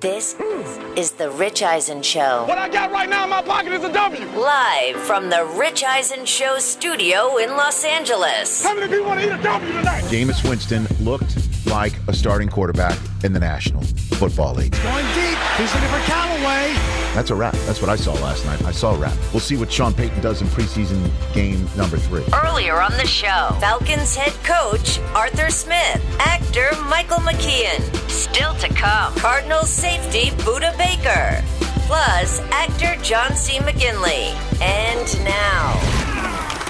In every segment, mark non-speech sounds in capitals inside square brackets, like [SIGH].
This is the Rich Eisen Show. What I got right now in my pocket is a W. Live from the Rich Eisen Show studio in Los Angeles. How many people want to eat a W tonight? Jameis Winston looked like a starting quarterback in the National Football League. Going deep. He's looking for Callaway. That's a wrap. That's what I saw last night. I saw a wrap. We'll see what Sean Payton does in preseason game number three. Earlier on the show, Falcons head coach Arthur Smith, actor Michael McKean. Still to come, Cardinals safety Budda Baker. Plus, actor John C. McGinley. And now,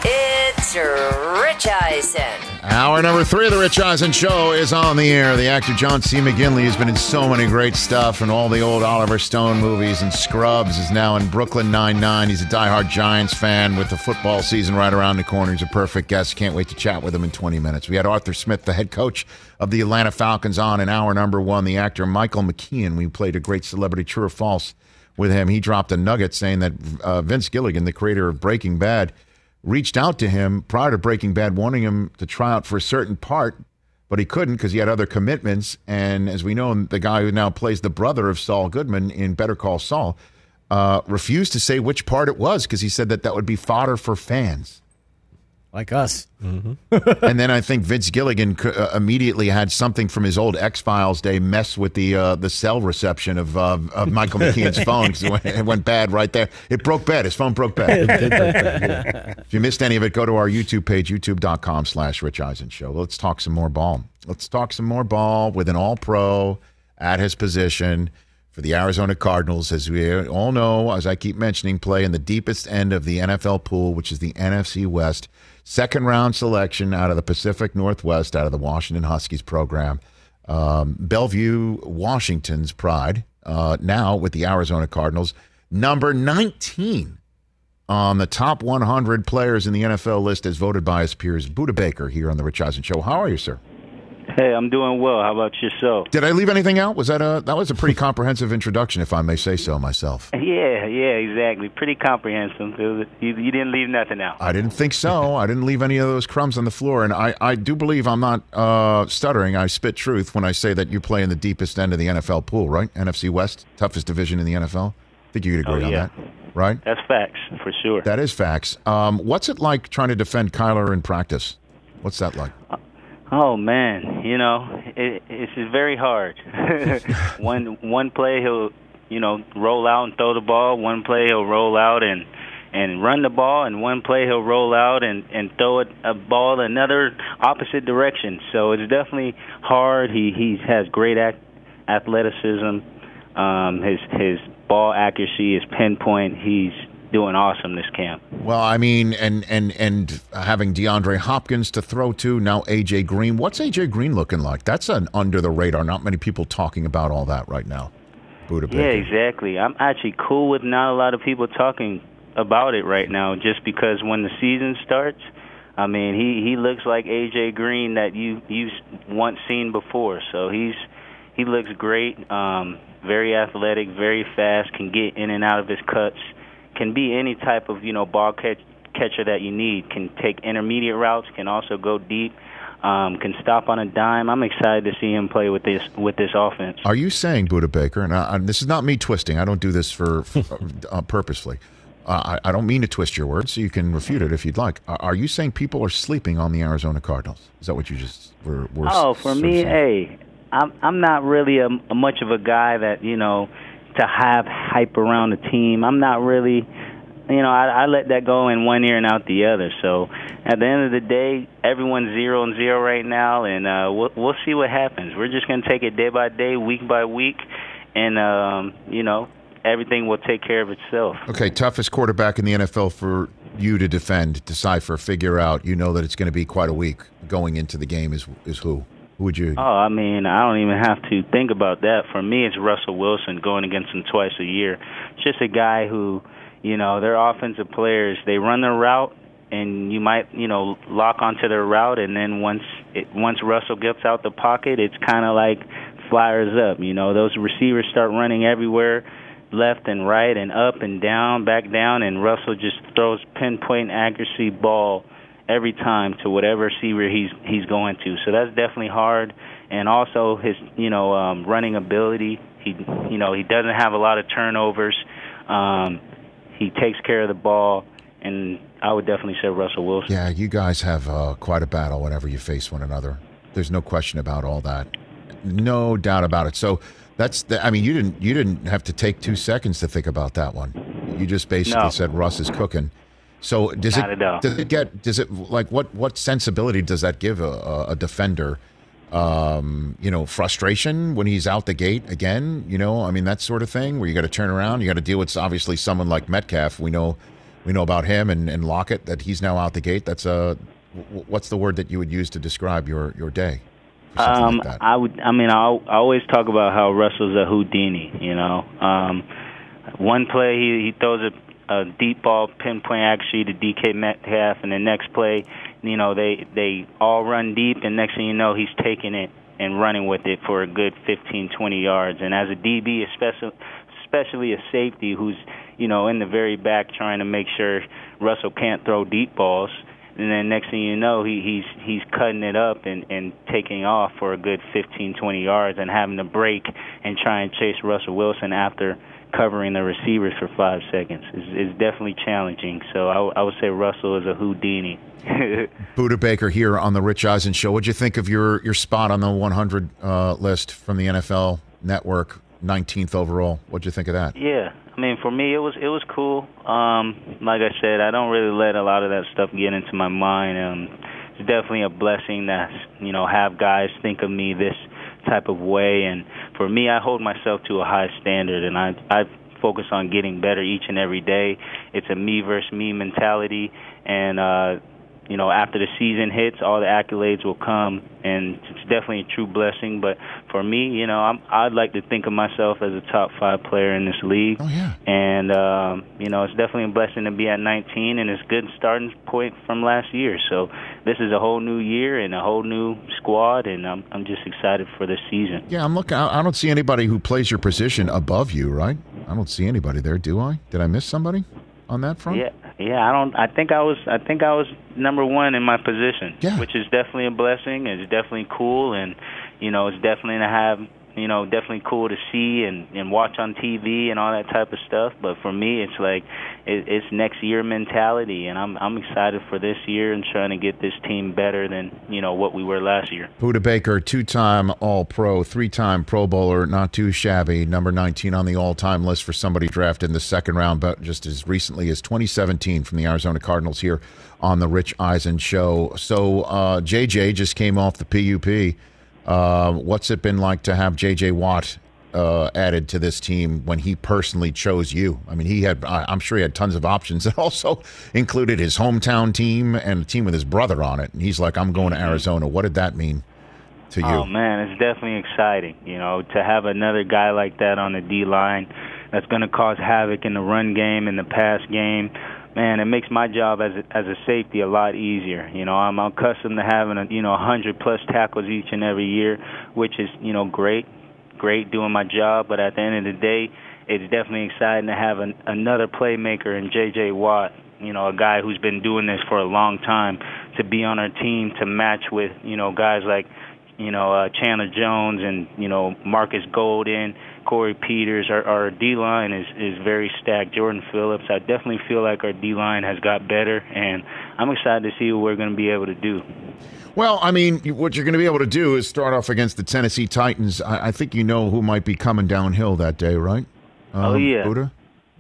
it's Rich Eisen. Hour number three of the Rich Eisen Show is on the air. The actor John C. McGinley has been in so many great stuff and all the old Oliver Stone movies and Scrubs is now in Brooklyn Nine-Nine. He's a diehard Giants fan with the football season right around the corner. He's a perfect guest. Can't wait to chat with him in 20 minutes. We had Arthur Smith, the head coach of the Atlanta Falcons, on in hour number one. The actor Michael McKean. We played a great celebrity true or false with him. He dropped a nugget saying that uh, Vince Gilligan, the creator of Breaking Bad, reached out to him prior to Breaking Bad, wanting him to try out for a certain part, but he couldn't because he had other commitments. And as we know, the guy who now plays the brother of Saul Goodman in Better Call Saul uh, refused to say which part it was because he said that that would be fodder for fans. Like us. [LAUGHS] and then I think Vince Gilligan uh, immediately had something from his old X Files day mess with the uh, the cell reception of uh, of Michael McKean's [LAUGHS] phone because it, went- it went bad right there. It broke bad. His phone broke bad. [LAUGHS] If you missed any of it, go to our YouTube page, youtube.com slash Rich Eisen Show. Let's talk some more ball. Let's talk some more ball with an all pro at his position for the Arizona Cardinals. As we all know, as I keep mentioning, play in the deepest end of the NFL pool, which is the NFC West. Second round selection out of the Pacific Northwest, out of the Washington Huskies program. Um, Bellevue, Washington's pride, uh, now with the Arizona Cardinals. Number 19 on the top 100 players in the NFL list as voted by his peers. Budda Baker here on the Rich Eisen Show. How are you, sir? Hey, I'm doing well. How about yourself? Did I leave anything out? Was that a that was a pretty comprehensive introduction, if I may say so myself? [LAUGHS] Yeah, yeah, exactly. Pretty comprehensive. Was, you, you didn't leave nothing out. I didn't think so. I didn't leave any of those crumbs on the floor, and I, I do believe I'm not uh, stuttering. I spit truth when I say that you play in the deepest end of the NFL pool, right? NFC West, toughest division in the NFL. I think you could agree Oh, on that, right? That's facts for sure. That is facts. Um, what's it like trying to defend Kyler in practice? What's that like? Oh man, you know, it, it's very hard. [LAUGHS] one one play he'll, you know, roll out and throw the ball. One play he'll roll out and and run the ball, and one play he'll roll out and and throw a, a ball another opposite direction. So it's definitely hard. He he has great ac- athleticism. Um, his his ball accuracy is pinpoint. He's doing awesome this camp. Well, I mean, and and and having DeAndre Hopkins to throw to now, AJ Green. What's AJ Green looking like? That's an under the radar. Not many people talking about all that right now. Budda Yeah, exactly. I'm actually cool with not a lot of people talking about it right now, just because when the season starts, I mean, he he looks like AJ Green that you you've once seen before. So he's he looks great. Um, very athletic, very fast, can get in and out of his cuts, can be any type of you know ball catch, catcher that you need. Can take intermediate routes, can also go deep. Um, can stop on a dime. I'm excited to see him play with this with this offense. Are you saying Budda Baker? And I, I- this is not me twisting. I don't do this for, for [LAUGHS] uh, purposefully. Uh, I, I don't mean to twist your words, so you can refute it if you'd like. Are, are you saying people are sleeping on the Arizona Cardinals? Is that what you just were? were Oh, for me, saying? hey, I'm I'm not really a, a much of a guy that you know to have hype around the team. I'm not really, you know, I, I let that go in one ear and out the other. So at the end of the day, everyone's zero and zero right now, and uh, we'll we'll see what happens. We're just gonna take it day by day, week by week, and um, you know, everything will take care of itself. Okay, toughest quarterback in the NFL for you to defend, decipher, figure out. You know that it's going to be quite a week going into the game. Is is who? Would you? Oh, I mean, I don't even have to think about that. For me, it's Russell Wilson going against him twice a year. It's just a guy who, you know, they're offensive players. They run their route, and you might, you know, lock onto their route, and then once it, once Russell gets out the pocket, it's kind of like flyers up. You know, those receivers start running everywhere left and right and up and down, back down, and Russell just throws pinpoint accuracy ball every time to whatever receiver he's he's going to. So that's definitely hard. And also his you know um, running ability. He you know he doesn't have a lot of turnovers. Um, he takes care of the ball, and I would definitely say Russell Wilson. Yeah, you guys have uh, quite a battle whenever you face one another. There's no question about all that. No doubt about it. So that's the, I mean you didn't you didn't have to take two seconds to think about that one. You just basically No. said Russ is cooking. So does Not it does it get does it like what what sensibility does that give a, a, defender? Um, you know, frustration when he's out the gate again. You know, I mean that sort of thing where you got to turn around. You got to deal with obviously someone like Metcalf. We know we know about him and, and Lockett that he's now out the gate. That's a what's the word that you would use to describe your your day? Um, like? I would. I mean, I, I always talk about how Russell's a Houdini. You know, um, one play he he throws a, a deep ball, pinpoint accuracy to DK Metcalf, and the next play, you know, they they all run deep, and next thing you know, he's taking it and running with it for a good 15, 20 yards. And as a DB, especially especially a safety who's you know in the very back trying to make sure Russell can't throw deep balls. And then next thing you know, he, he's he's cutting it up and, and taking off for a good 15, 20 yards, and having to break and try and chase Russell Wilson after covering the receivers for five seconds is, is definitely challenging. So I, w- I would say Russell is a Houdini. [LAUGHS] Budda Baker here on the Rich Eisen Show. What'd you think of your your spot on the 100 uh, list from the NFL Network, 19th overall? What'd you think of that? Yeah, I mean, for me, it was it was cool. Um, like I said, I don't really let a lot of that stuff get into my mind. Um, it's definitely a blessing that you know have guys think of me this type of way, and for me, I hold myself to a high standard, and I I focus on getting better each and every day. It's a me versus me mentality, and uh, you know, after the season hits, all the accolades will come, and it's definitely a true blessing. But for me, you know, I'm, I'd like to think of myself as a top five player in this league. Oh yeah. And um, you know, it's definitely a blessing to be at 19, and it's a good starting point from last year. So this is a whole new year and a whole new squad, and I'm I'm just excited for this season. Yeah, I'm looking. I I don't see anybody who plays your position above you, right? I don't see anybody there, do I? Did I miss somebody on that front? Yeah, yeah. I don't. I think I was. I think I was number one in my position, Yeah. which is definitely a blessing. It's definitely cool, and you know, it's definitely to have. You know, definitely cool to see and and watch on TV and all that type of stuff. But for me, it's like it, it's next year mentality, and I'm I'm excited for this year and trying to get this team better than you know what we were last year. Budda Baker, two-time All-Pro, three-time Pro Bowler, not too shabby. Number 19 on the all-time list for somebody drafted in the second round, but just as recently as 2017 from the Arizona Cardinals here on the Rich Eisen Show. So uh, JJ just came off the PUP. Uh, what's it been like to have JJ Watt uh, added to this team when he personally chose you? I mean, he had, I'm sure he had tons of options. [LAUGHS] It also included his hometown team and a team with his brother on it. And he's like, I'm going to Arizona. What did that mean to you? Oh man, it's definitely exciting. You know, to have another guy like that on the D line that's going to cause havoc in the run game in the pass game. Man, it makes my job as a, as a safety a lot easier. You know, I'm accustomed to having a you know 100 plus tackles each and every year, which is you know great, great doing my job. But at the end of the day, it's definitely exciting to have an, another playmaker in J.J. Watt. You know, a guy who's been doing this for a long time to be on our team to match with you know guys like you know uh, Chandler Jones and you know Marcus Golden, Corey Peters. Our, our D line is is very stacked. Jordan Phillips. I definitely feel like our D line has got better, and I'm excited to see what we're going to be able to do. Well, I mean, what you're going to be able to do is start off against the Tennessee Titans. I, I think you know who might be coming downhill that day, right? Oh, yeah. Budda,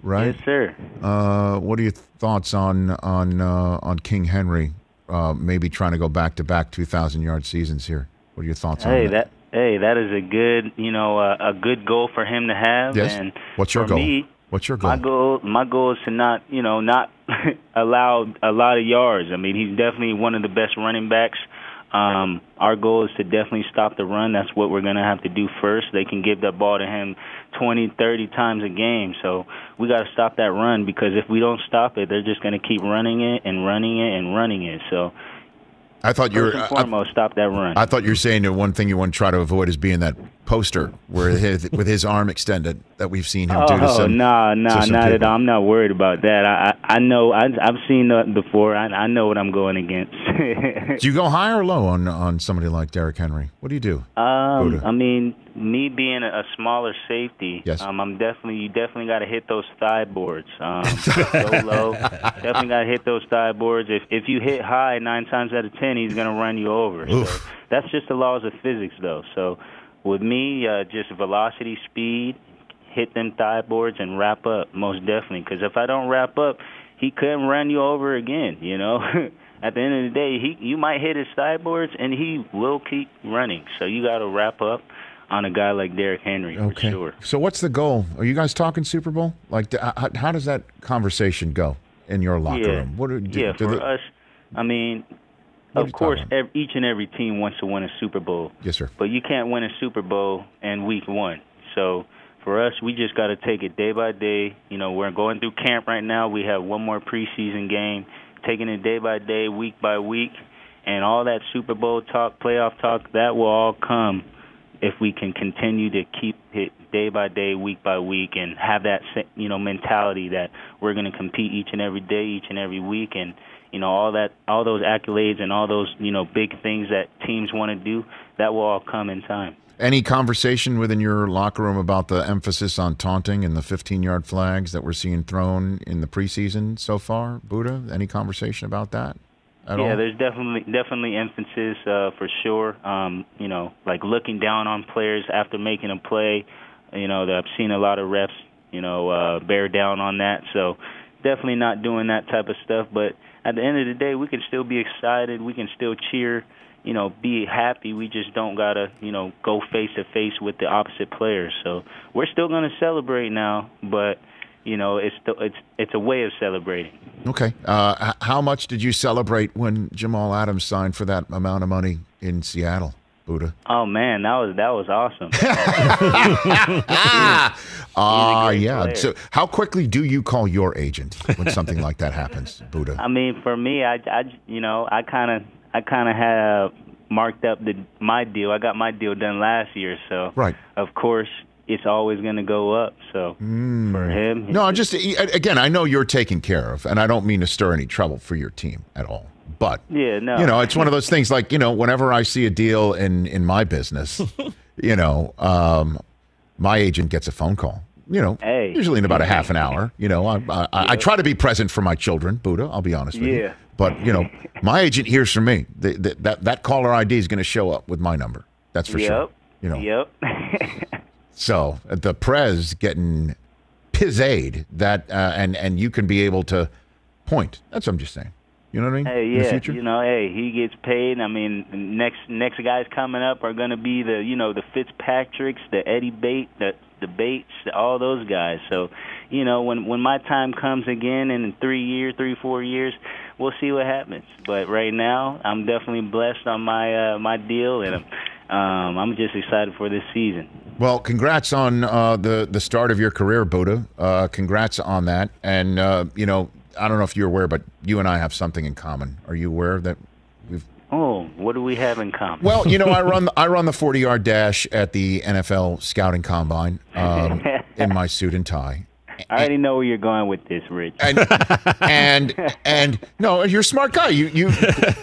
right? Yes, sir. Uh, what are your thoughts on on uh, on King Henry? Uh, maybe trying to go back to back 2,000 yard seasons here. What are your thoughts on Hey, that? that hey, that is a good you know uh, a good goal for him to have. Yes. And What's your goal? Me, What's your goal? My goal, my goal is to not, you know, not [LAUGHS] allow a lot of yards. I mean, he's definitely one of the best running backs. Um, our goal is to definitely stop the run. That's what we're going to have to do first. They can give the ball to him 20, 30 times a game. So we got to stop that run because if we don't stop it, they're just going to keep running it and running it and running it. So I thought you were. first and uh, I- stop that run. I thought you were saying that one thing you want to try to avoid is being that poster where his, with his arm extended that we've seen him do to Oh some. to nah, some not at all. I'm not worried about that. I I, I know I, I've seen that before. I, I know what I'm going against. Do you go high or low on on somebody like Derrick Henry? What do you do? Um, Budda. I mean, me being a, a smaller safety, Yes. um, I'm definitely you definitely got to hit those thigh boards. Um, [LAUGHS] go low, definitely got to hit those thigh boards. If if you hit high, nine times out of ten, he's gonna run you over. So that's just the laws of physics, though. So with me, uh, just velocity, speed, hit them thigh boards and wrap up most definitely. Because if I don't wrap up, he couldn't run you over again. You know. [LAUGHS] At the end of the day, he you might hit his thigh sideboards and he will keep running. So you got to wrap up on a guy like Derrick Henry for Okay. sure. So what's the goal? Are you guys talking Super Bowl? Like, how, how does that conversation go in your locker yeah, room? What are, do, yeah. do For us, I mean, of course, talking ev- each and every team wants to win a Super Bowl. Yes, sir. But you can't win a Super Bowl in week one. So for us, we just got to take it day by day. You know, we're going through camp right now. We have one more preseason game, taking it day by day, week by week, and all that Super Bowl talk, playoff talk, that will all come if we can continue to keep it day by day, week by week, and have that you know mentality that we're going to compete each and every day, each and every week, and you know all that, all those accolades and all those you know big things that teams want to do, that will all come in time. Any conversation within your locker room about the emphasis on taunting and the 15 yard flags that we're seeing thrown in the preseason so far? Budda, any conversation about that at yeah, all? there's definitely definitely emphasis uh, for sure. Um, you know, like looking down on players after making a play. You know, that I've seen a lot of refs, you know, uh, bear down on that. So definitely not doing that type of stuff. But at the end of the day, we can still be excited. We can still cheer. You know, be happy. We just don't gotta, you know, go face to face with the opposite players. So we're still gonna celebrate now, but you know, it's still, it's it's a way of celebrating. Okay. Uh, how much did you celebrate when Jamal Adams signed for that amount of money in Seattle, Budda? Oh man, that was that was awesome. [LAUGHS] Ah, great yeah. player. So, how quickly do you call your agent when something like that happens, Budda? I mean, for me, I, I you know, I kind of, I kind of have marked up the my deal. I got my deal done last year, so Right. Of course, it's always going to go up. So for him. No, just again. I know you're taken care of, and I don't mean to stir any trouble for your team at all. But Yeah, no. you know, it's one of those things. Like you know, whenever I see a deal in in my business, [LAUGHS] you know, um, my agent gets a phone call. You know, Hey. usually in about a half an hour. You know, I I, I try to be present for my children, Budda. I'll be honest with you. Yeah. But you know, my agent hears from me. The, the, that that caller ID is going to show up with my number. That's for yep, sure. You know, yep. [LAUGHS] so the Prez getting pizzade that, uh, and and you can be able to point. That's what I'm just saying. You know what I mean? Hey, yeah, you know, hey, he gets paid. I mean, next next guys coming up are going to be the, you know, the Fitzpatricks, the Eddie Bate, the the Bates, all those guys. So, you know, when when my time comes again in three years, three four years, we'll see what happens. But right now, I'm definitely blessed on my uh, my deal, and um, I'm just excited for this season. Well, congrats on uh, the the start of your career, Budda. Uh, congrats on that. And uh, you know, I don't know if you're aware, but you and I have something in common. Are you aware that we've? Oh, what do we have in common? Well, you know, I run [LAUGHS] I run the 40 yard dash at the NFL scouting combine um, [LAUGHS] in my suit and tie. I already know where you're going with this, Rich. and and and no, you're a smart guy. You you,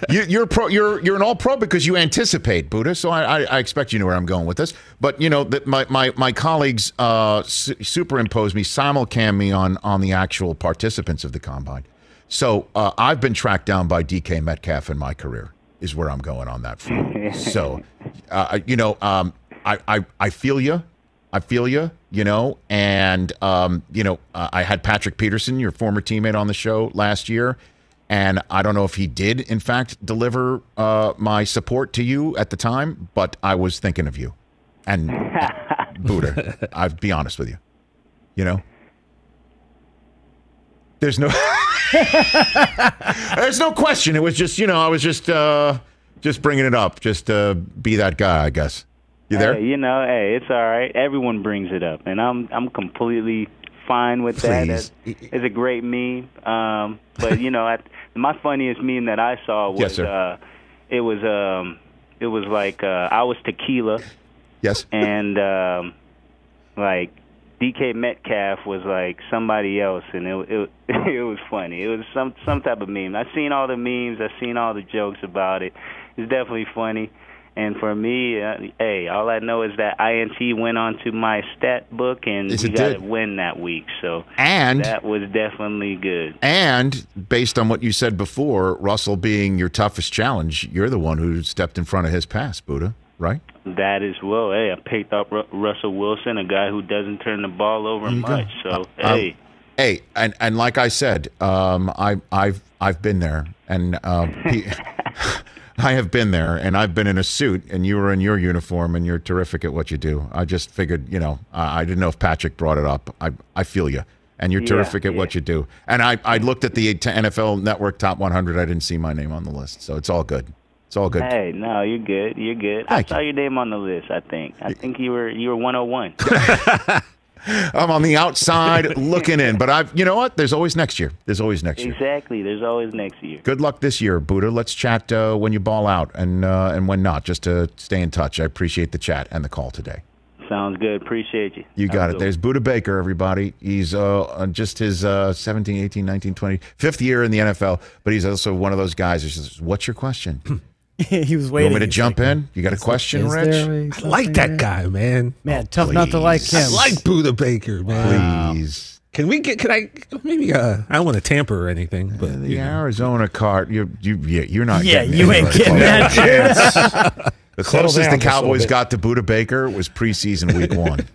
you you're pro. You're you're an all pro because you anticipate Budda. So I, I, I expect you know where I'm going with this. But you know that my my my colleagues uh, su- superimpose me, simulcam me on on the actual participants of the combine. So uh, I've been tracked down by DK Metcalf in my career. Is where I'm going on that front. so, uh, you know, um, I, I I feel you. I feel you, you know, and um, you know, uh, I had Patrick Peterson, your former teammate, on the show last year, and I don't know if he did, in fact, deliver uh, my support to you at the time, but I was thinking of you, and [LAUGHS] Budda. I'll be honest with you, you know. There's no, [LAUGHS] there's no question. It was just, you know, I was just, uh, just bringing it up, just to be that guy, I guess. You there? Hey, you know, hey, it's all right. Everyone brings it up, and I'm I'm completely fine with that. Please. That- It's a great meme. Um, but you know, I, my funniest meme that I saw [LAUGHS] was Yes, uh, it was um, it was like uh, I was tequila, Yes. and um, like DK Metcalf was like somebody else, and it it [LAUGHS] it was funny. It was some some type of meme. I've seen all the memes. I've seen all the jokes about it. It's definitely funny. And for me, uh, hey, all I know is that INT went onto my stat book, and Yes, we got did. a win that week. So And that was definitely good. And based on what you said before, Russell being your toughest challenge, you're the one who stepped in front of his pass, Budda, right? That as well. Hey, I picked up Ru- Russell Wilson, a guy who doesn't turn the ball over you go. much. So Um, hey. Hey, and and like I said, um, I I've I've been there, and uh, [LAUGHS] [LAUGHS] I have been there, and I've been in a suit, and you were in your uniform, and you're terrific at what you do. I just figured, you know, I, I didn't know if Patrick brought it up. I I feel you, and you're Yeah, terrific at yeah. what you do. And I I looked at the NFL Network Top 100. I didn't see my name on the list, so it's all good. It's all good. Hey, no, you're good. You're good. Thank I saw your name on the list. I think. I think you were you were 101. [LAUGHS] I'm on the outside [LAUGHS] looking in, but I've, you know what? There's always next year. There's always next year. exactly. There's always next year. Good luck this year, Budda. Let's chat uh, when you ball out and uh, and when not, just to stay in touch. I appreciate the chat and the call today. Sounds good. Appreciate you. You got a it. There's Budda Baker, everybody. He's uh, on just his uh, 17, 18, 19, 20, fifth year in the NFL, but he's also one of those guys who says, What's your question? [CLEARS THROAT] You [LAUGHS] he was waiting. You want me to jump like, in? You got a question, "Is Rich? there a I like that there?" guy, man. Man, tough not to like him. I like Budda Baker, man. Please. Can we get? Can I? Maybe. Uh, I don't want to tamper or anything, but The you know. Arizona card, you, you, yeah, you're not Yeah, getting you ain't getting that, dude. [LAUGHS] The [LAUGHS] closest the just a little Cowboys got to Budda Baker was preseason week one.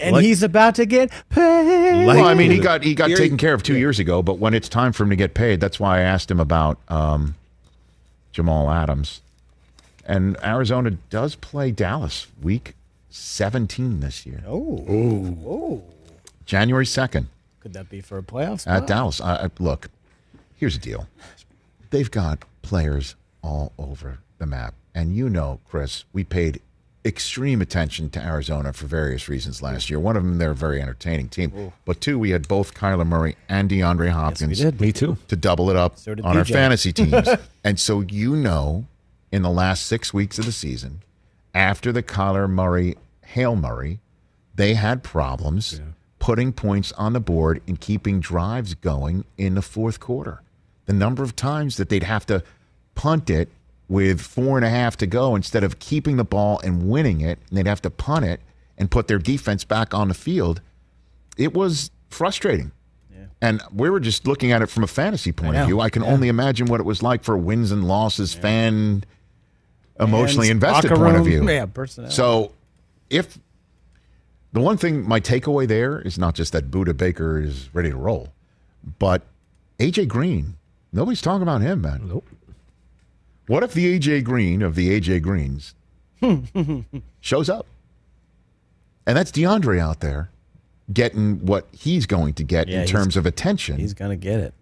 and he's about to get paid. Like- well, I mean, he got he got taken care of two years ago, but when it's time for him to get paid, that's why I asked him about um, Jamal Adams. And Arizona does play Dallas week 17 this year, oh, Oh. January 2nd could that be for a playoff at? Dallas. I, I, look, here's the deal: they've got players all over the map, and you know, Chris, we paid extreme attention to Arizona for various reasons last year. One of them, they're a very entertaining team, but two, we had both Kyler Murray and DeAndre Hopkins did. me too. to double it up So did on our fantasy [LAUGHS] teams. and so you know, in the last six weeks of the season, after the Kyler Murray Hail Murray, they had problems putting points on the board and keeping drives going in the fourth quarter. The number of times that they'd have to punt it with four and a half to go instead of keeping the ball and winning it, and they'd have to punt it and put their defense back on the field. It was frustrating. And we were just looking at it from a fantasy point of view. I can only imagine what it was like for wins and losses, fan emotionally And invested point of view. Yeah, personnel. So, if the one thing, my takeaway there is not just that Budda Baker is ready to roll, but AJ Green. Nobody's talking about him, man. Nope. What if the AJ Green of the AJ Greens [LAUGHS] shows up? And that's DeAndre out there getting what he's going to get Yeah, in terms of attention. he's gonna get it.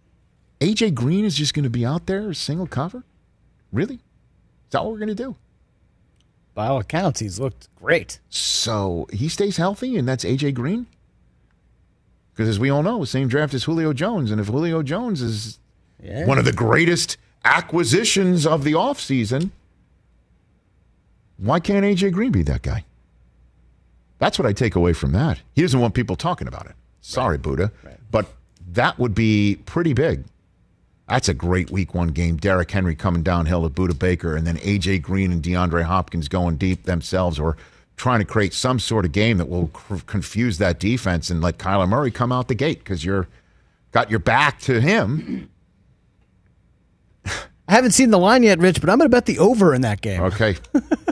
AJ Green is just going to be out there single cover? Really? Is that what we're going to do? By all accounts, he's looked great. So he stays healthy, and that's AJ Green? Because as we all know, same draft as Julio Jones. And if Julio Jones is Yeah. one of the greatest acquisitions of the offseason, why can't AJ Green be that guy? That's what I take away from that. He doesn't want people talking about it. Sorry, Budda. But that would be pretty big. That's a great week one game. Derrick Henry coming downhill to Budda Baker, and then AJ Green and DeAndre Hopkins going deep themselves, or trying to create some sort of game that will c- confuse that defense and let Kyler Murray come out the gate because you're got your back to him. I haven't seen the line yet, Rich, but I'm going to bet the over in that game. Okay.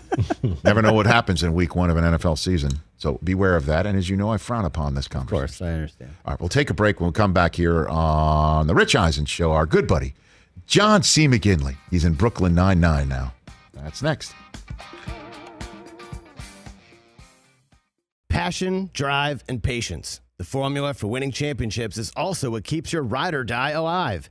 [LAUGHS] Never know what happens in week one of an NFL season. So beware of that. And as you know, I frown upon this conversation. Of course, I understand. All right, we'll take a break. We'll come back here on the Rich Eisen Show. Our good buddy, John C. McGinley. He's in Brooklyn Nine-Nine now. That's next. Passion, drive, and patience. The formula for winning championships is also what keeps your ride or die alive.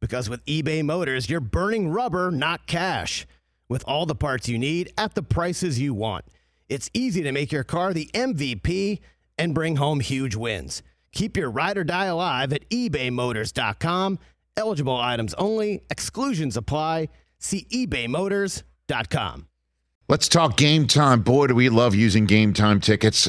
Because with eBay Motors, you're burning rubber, not cash. With all the parts you need at the prices you want, it's easy to make your car the MVP and bring home huge wins. Keep your ride or die alive at ebaymotors.com. Eligible items only, exclusions apply. See ebaymotors.com. Let's talk game time. Boy, do we love using game time tickets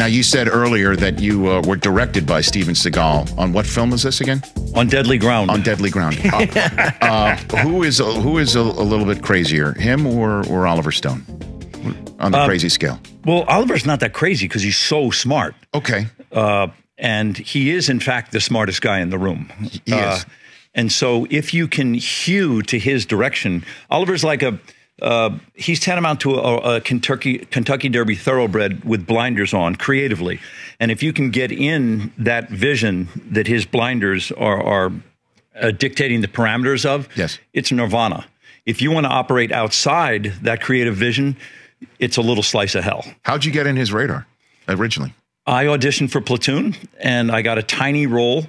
Now, you said earlier that you uh, were directed by Steven Seagal. On what film is this again? On Deadly Ground. On Deadly Ground. Uh, [LAUGHS] uh, who is who is a, a little bit crazier, him or or Oliver Stone, on the Uh, crazy scale? Well, Oliver's not that crazy because he's so smart. Okay. Uh, and he is, in fact, the smartest guy in the room. He Uh, is. And so if you can hew to his direction, Oliver's like a. Uh, he's tantamount to a, a Kentucky Kentucky Derby thoroughbred with blinders on creatively, and if you can get in that vision that his blinders are, are uh, dictating the parameters of, yes, it's nirvana. If you want to operate outside that creative vision, it's a little slice of hell. How'd you get in his radar originally? I auditioned for Platoon and I got a tiny role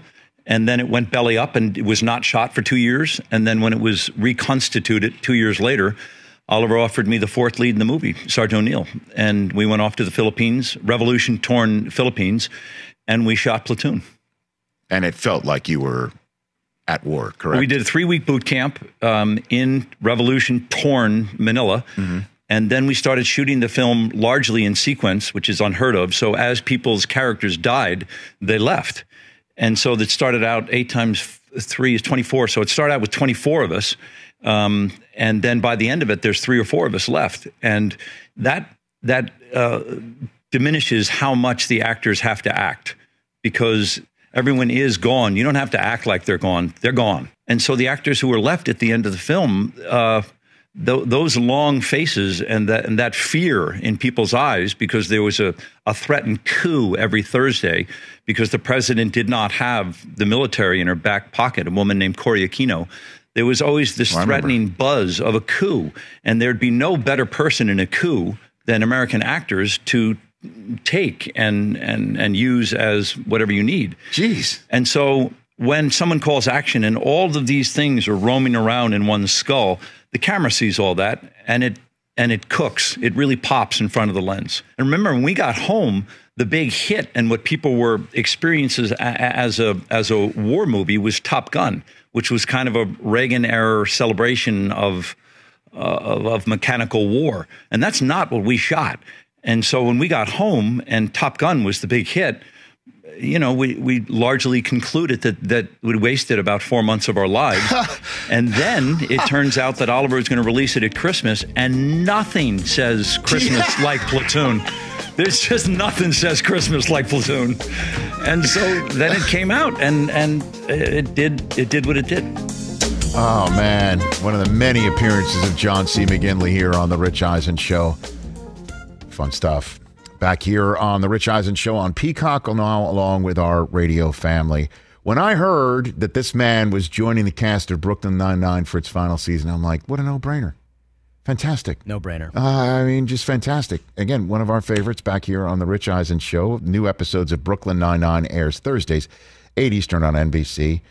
and then it went belly up and it was not shot for two years. And then when it was reconstituted two years later, Oliver offered me the fourth lead in the movie, Sergeant O'Neill. And we went off to the Philippines, revolution torn Philippines, and we shot Platoon. And it felt like you were at war, correct? We did a three week boot camp um, in revolution torn Manila. And then we started shooting the film largely in sequence, which is unheard of. So as people's characters died, they left. And so that started out eight times three is 24. So it started out with 24 of us. Um, and then by the end of it, there's three or four of us left. And that, that uh, diminishes how much the actors have to act because everyone is gone. You don't have to act like they're gone. They're gone. And so the actors who were left at the end of the film, uh, th- those long faces and that, and that fear in people's eyes because there was a, a threatened coup every Thursday because the president did not have the military in her back pocket, a woman named Cory Aquino. There was always this oh, I remember. threatening buzz of a coup, and there'd be no better person in a coup than American actors to take and and and use as whatever you need. Jeez. And so when someone calls action and all of these things are roaming around in one's skull, the camera sees all that and it and it cooks. It really pops in front of the lens. And remember, when we got home, the big hit and what people were experiences as a as a war movie was Top Gun, which was kind of a Reagan era celebration of, uh, of of mechanical war, and that's not what we shot. And so when we got home and Top Gun was the big hit, you know, we, we largely concluded that, that we wasted about four months of our lives. [LAUGHS] and then it turns out that Oliver is going to release it at Christmas, and nothing says Christmas like Platoon. There's just nothing says Christmas like Platoon. And so then it came out, and, and it did it did what it did. Oh, man. One of the many appearances of John C. McGinley here on The Rich Eisen Show. Fun stuff back here on the Rich Eisen Show on Peacock, now along with our radio family. When I heard that this man was joining the cast of Brooklyn Nine-Nine for its final season, I'm like, what a no-brainer. Fantastic. No brainer. Uh, I mean, just fantastic. Again, one of our favorites back here on the Rich Eisen Show. New episodes of Brooklyn Nine-Nine airs Thursdays, 8 Eastern on NBC.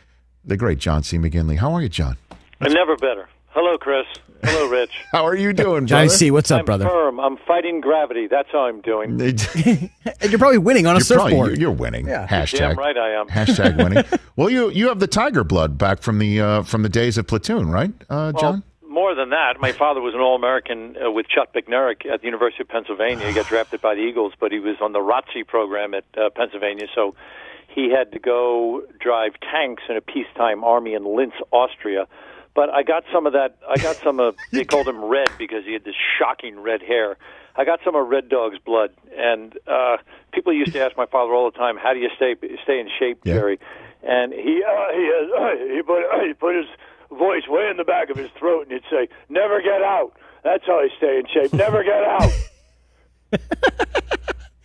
The great John C. McGinley. How are you, John? I'm never better. Hello, Chris. Hello, Rich. [LAUGHS] how are you doing, Johnny brother? C, what's up, I'm brother? firm. I'm fighting gravity. That's how I'm doing. [LAUGHS] and you're probably winning on a You're probably- surfboard. you're- you're winning. Yeah. Hashtag. Damn right I am. [LAUGHS] Hashtag winning. well, you you have the tiger blood back from the uh, from the days of Platoon, right, uh, John? Well, more than that, my father was an All-American uh, with Chuck Bednarik at the University of Pennsylvania. He got [SIGHS] drafted by the Eagles, but he was on the ROTC program at uh, Pennsylvania, so he had to go drive tanks in a peacetime army in Linz, Austria. But I got some of that. I got some of. [LAUGHS] They called him Red because he had this shocking red hair. I got some of Red Dog's blood, and uh, people used to ask my father all the time, "How do you stay stay in shape, Yeah. Jerry?" And he uh, he has, uh, he put he put his voice way in the back of his throat, and he'd say, "Never get out." That's how I stay in shape. Never get out. [LAUGHS]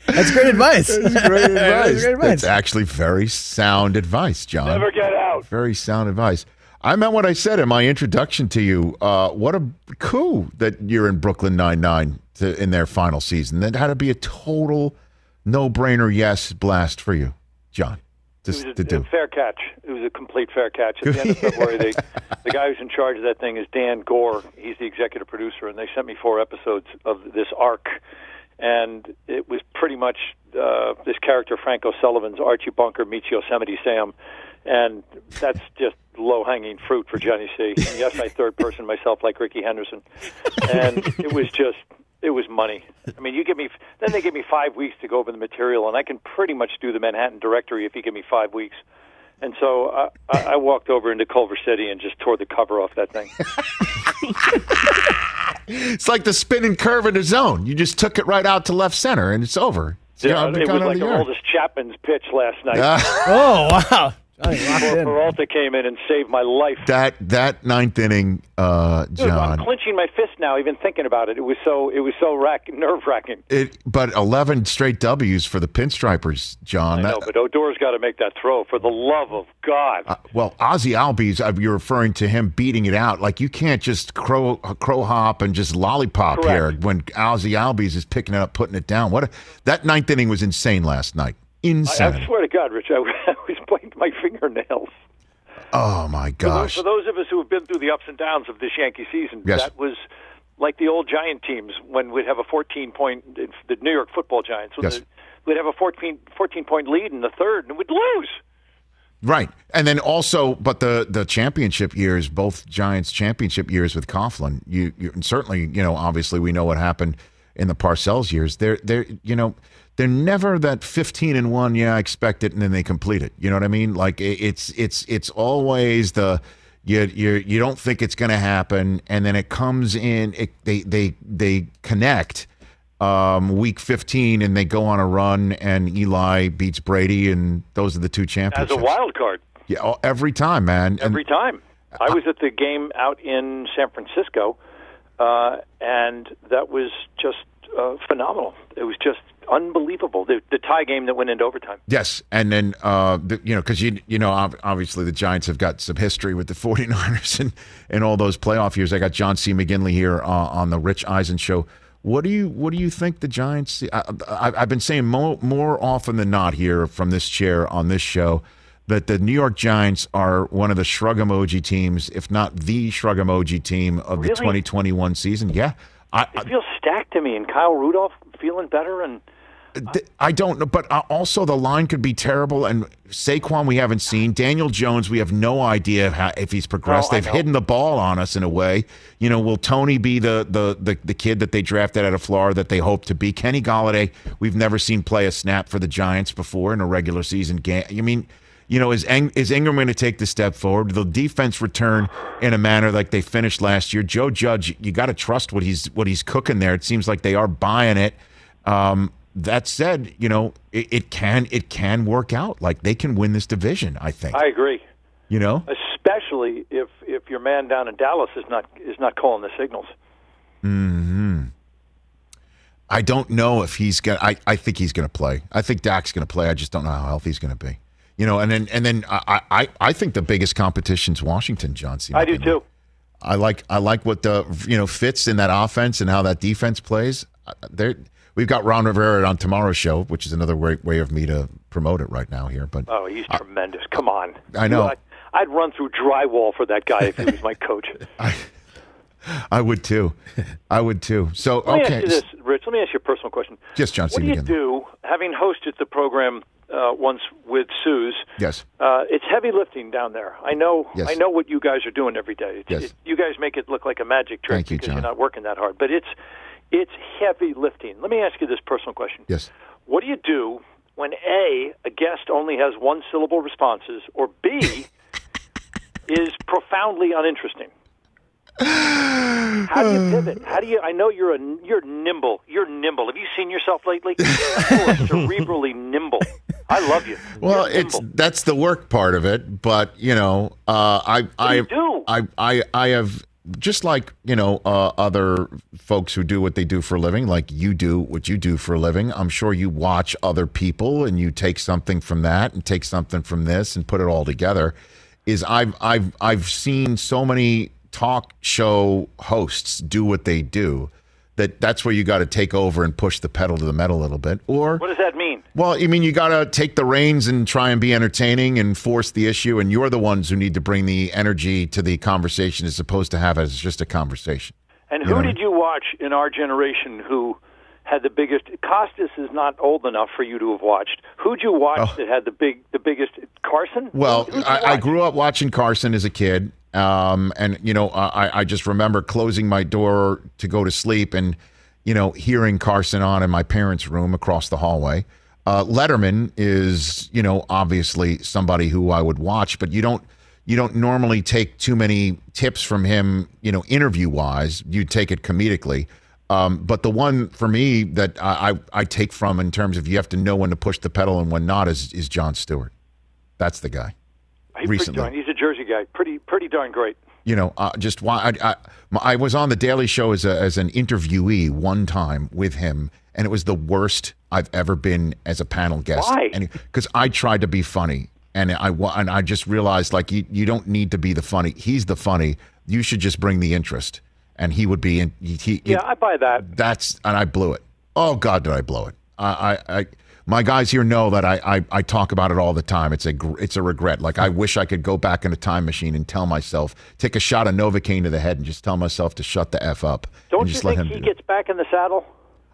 That's great advice. That's great [LAUGHS] advice. That's great advice. That's actually very sound advice, John. Never get out. Very sound advice. I meant what I said in my introduction to you. Uh, what a coup that you're in Brooklyn Nine Nine in their final season. That had to be a total no-brainer yes blast for you, John, to, It was a, a fair catch. It was a complete fair catch. At the end of February, they, [LAUGHS] the guy who's in charge of that thing is Dan Goor. He's the executive producer, and they sent me four episodes of this arc. And it was pretty much uh, this character, Frank O'Sullivan's Archie Bunker meets Yosemite Sam. And that's just low hanging fruit for Johnny C. And yes, I third person myself like Ricky Henderson. And it was just, it was money. I mean, you give me, then they give me five weeks to go over the material, and I can pretty much do the Manhattan directory if you give me five weeks. And so I, I I walked over into Culver City and just tore the cover off that thing. It's like the spinning curve in the zone. You just took it right out to left center, and it's over. It's Yeah, it was like of the yard. Aroldis Chapman's pitch last night. Ah. oh wow! Johnny locked Before. Peralta came in and saved my life. That that ninth inning, uh, Dude, I'm John. clenching my fist now, even thinking about it. It was so it was so rack, nerve wracking. It, but eleven straight W's for the Pinstripers, John. I That- know, but Odor's got to make that throw for the love of God. Uh, well, Ozzie Albies, uh, you're referring to him beating it out. Like you can't just crow crow hop and just lollipop Correct. here when Ozzie Albies is picking it up, putting it down. What a, that ninth inning was insane last night. I, Insane. I swear to God, Rich, I, [LAUGHS] I was [LAUGHS] biting my fingernails. oh my For those, gosh. for those of us who have been through the ups and downs of this Yankee season, Yes. that was like the old Giant teams when we'd have a 14 point, the New York football Giants, Yes. the, we'd have a 14, 14 point lead in the third and we'd lose. Right, and then also, but the the championship years, both Giants championship years with Coughlin, you, you and certainly, you know, obviously we know what happened in the Parcells years. They're they're you know they're never that fifteen and one. Yeah, I expect it, and then they complete it. You know what I mean? Like it's it's it's always the you you you don't think it's going to happen, and then it comes in. It, they they they connect um, week 15 and they go on a run and Eli beats Brady and those are the two champions As a wild card. Yeah, every time, man. And every time. I was at the game out in San Francisco, uh, and that was just uh, phenomenal. It was just unbelievable. The, the tie game that went into overtime. yes, and then uh, the, you know because you you know obviously the Giants have got some history with the [LAUGHS] 49ers and and all those playoff years. I got John C. McGinley here uh, on the Rich Eisen show. What do you what do you think the Giants? I, I, I've been saying more more often than not here from this chair on this show that the New York Giants are one of the shrug emoji teams, if not the shrug emoji team of the 2021 season. Yeah, I, it feels stacked to me. And Kyle Rudolph feeling better, and I don't know, but uh, also the line could be terrible. And Saquon, we haven't seen. Daniel Jones, we have no idea how, if he's progressed. No, They've hidden the ball on us in a way. You know, will Toney be the, the the the kid that they drafted out of Florida that they hope to be? Kenny Golladay, we've never seen play a snap for the Giants before in a regular season game. I mean. You know, is, Eng- is Engram going to take the step forward? The defense return in a manner like they finished last year? Joe Judge, you got to trust what he's what he's cooking there. It seems like they are buying it. Um, that said, you know, it, it can it can work out. Like they can win this division. I think. I agree. you know, Especially if if your man down in Dallas is not is not calling the signals. hmm I don't know if he's gonna. I, I think he's gonna play. I think Dak's gonna play. I just don't know how healthy he's gonna be. You know, and then and then I I, I think the biggest competition's Washington, John C. I do too. I like I like what the you know fits in that offense and how that defense plays. Uh, There we've got Ron Rivera on tomorrow's show, which is another way, way of me to promote it right now here. But Oh, he's tremendous. Come on. I know. I'd, I'd run through drywall for that guy if he was my [LAUGHS] coach. I would too. I would too. So Let me okay, ask you this, Rich. Let me ask you a personal question. yes, John. What do you do, having hosted the program uh, once with Suze? Yes. Uh, it's heavy lifting down there. I know. Yes. I know what you guys are doing every day. It's, Yes. it, you guys make it look like a magic trick Thank you, because John. you're not working that hard. But it's it's heavy lifting. Let me ask you this personal question. Yes. What do you do when a a guest only has one syllable responses, or b [LAUGHS] is profoundly uninteresting? How do you pivot? How do you? I know you're a you're nimble. You're nimble. Have you seen yourself lately? [LAUGHS] You're cerebrally nimble. I love you. Well, You're it's nimble. that's the work part of it, but you know, uh, I I, do do? I I I have just like you know uh, other folks who do what they do for a living, like you do what you do for a living. I'm sure you watch other people and you take something from that and take something from this and put it all together. Is I've I've I've seen so many talk show hosts do what they do that that's where you got to take over and push the pedal to the metal a little bit, or What does that mean? well, you mean, you got to take the reins and try and be entertaining and force the issue, and you're the ones who need to bring the energy to the conversation as opposed to have it as just a conversation. And You who know? did you watch in our generation who had the biggest? Costas is not old enough for you to have watched. Who'd you watch oh. that had the big, the biggest? Carson. Well, I, I grew up watching Carson as a kid, um, and you know, I, I just remember closing my door to go to sleep and you know hearing Carson on in my parents' room across the hallway. Uh, Letterman is you know obviously somebody who I would watch, but you don't you don't normally take too many tips from him, you know, interview wise. You take it comedically. Um, but the one for me that I, I, I take from in terms of you have to know when to push the pedal and when not is is Jon Stewart. That's the guy He's recently. Pretty darn, he's a Jersey guy. Pretty, pretty darn great. you know, uh, just why I, I, I was on the Daily Show as a, as an interviewee one time with him, and it was the worst I've ever been as a panel guest. Why? Because I tried to be funny, and I and I just realized like you you don't need to be the funny. He's the funny. You should just bring the interest, and he would be. In, he, he, Yeah, I buy that. that's and I blew it. Oh God, did I blow it? I, I, I my guys here know that I, I, I talk about it all the time. It's a it's a regret. Like I wish I could go back in a time machine and tell myself, take a shot of Novocaine to the head, and just tell myself to shut the f up Don't and you just think let him. he do it. gets back in the saddle?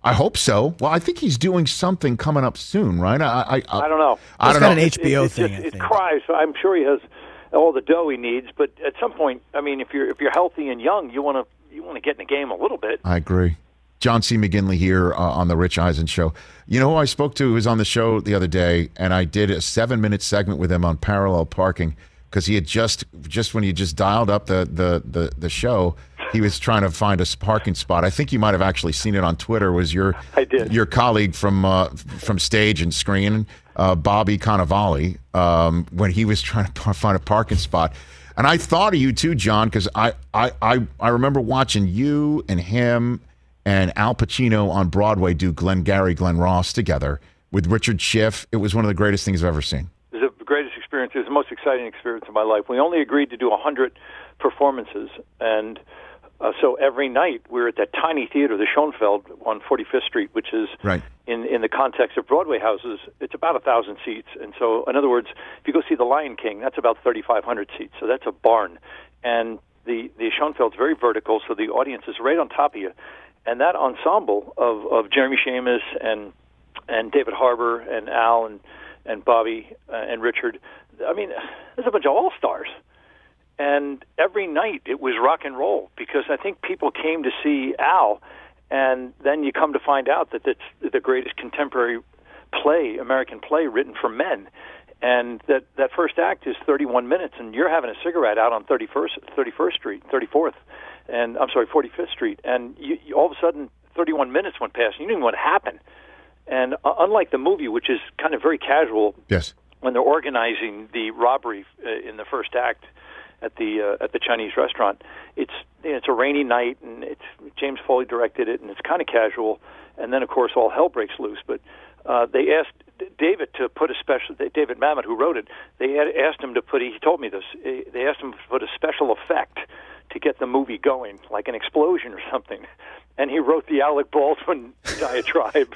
I hope so. Well, I think he's doing something coming up soon, right? I I, I don't know. I don't know. It- it, it, just- it cries. So I'm sure he has all the dough he needs, but at some point, I mean, if you're if you're healthy and young, you want to you want to get in the game a little bit. I agree. John C. McGinley here uh, on the Rich Eisen show. You know who I spoke to who was on the show the other day, and I did a seven minute segment with him on parallel parking because he had just just when he just dialed up the the the, the show, he was trying to find a parking spot. I think you might have actually seen it on Twitter. Was your I did. your colleague from uh, from stage and screen, uh, Bobby Cannavale, um, when he was trying to find a parking spot. And I thought of you too, John, because I, I, I, I remember watching you and him and Al Pacino on Broadway do Glengarry Glen Ross together with Richard Schiff. It was one of the greatest things I've ever seen. It was the greatest experience. It was the most exciting experience of my life. We only agreed to do a 100 performances, and uh, so every night we were at that tiny theater, the Schoenfeld on 45th Street, which is Right. in in the context of Broadway houses, it's about a thousand seats. And so, in other words, if you go see The Lion King, that's about 3,500 seats. So that's a barn, and the the Schoenfeld's very vertical, so the audience is right on top of you. And that ensemble of of Jeremy Shamos and and David Harbour and Al and and Bobby uh, and Richard. I mean, there's a bunch of all stars, and every night it was rock and roll because I think people came to see Al, and then you come to find out that it's the greatest contemporary play, American play written for men. And that that first act is 31 minutes, and you're having a cigarette out on 31st 31st Street, 34th, and I'm sorry, 45th Street, and you, you, all of a sudden 31 minutes went past, and you didn't know what happened. And uh, unlike the movie, which is kind of very casual, yes, when they're organizing the robbery uh, in the first act at the uh, at the Chinese restaurant, it's you know, it's a rainy night, and it's James Foley directed it, and it's kind of casual. And then, of course, all hell breaks loose. But uh, they asked David to put a special. David Mamet, who wrote it, they had asked him to put. He told me this. eh, They asked him to put a special effect to get the movie going, like an explosion or something. And he wrote the Alec Baldwin [LAUGHS] diatribe.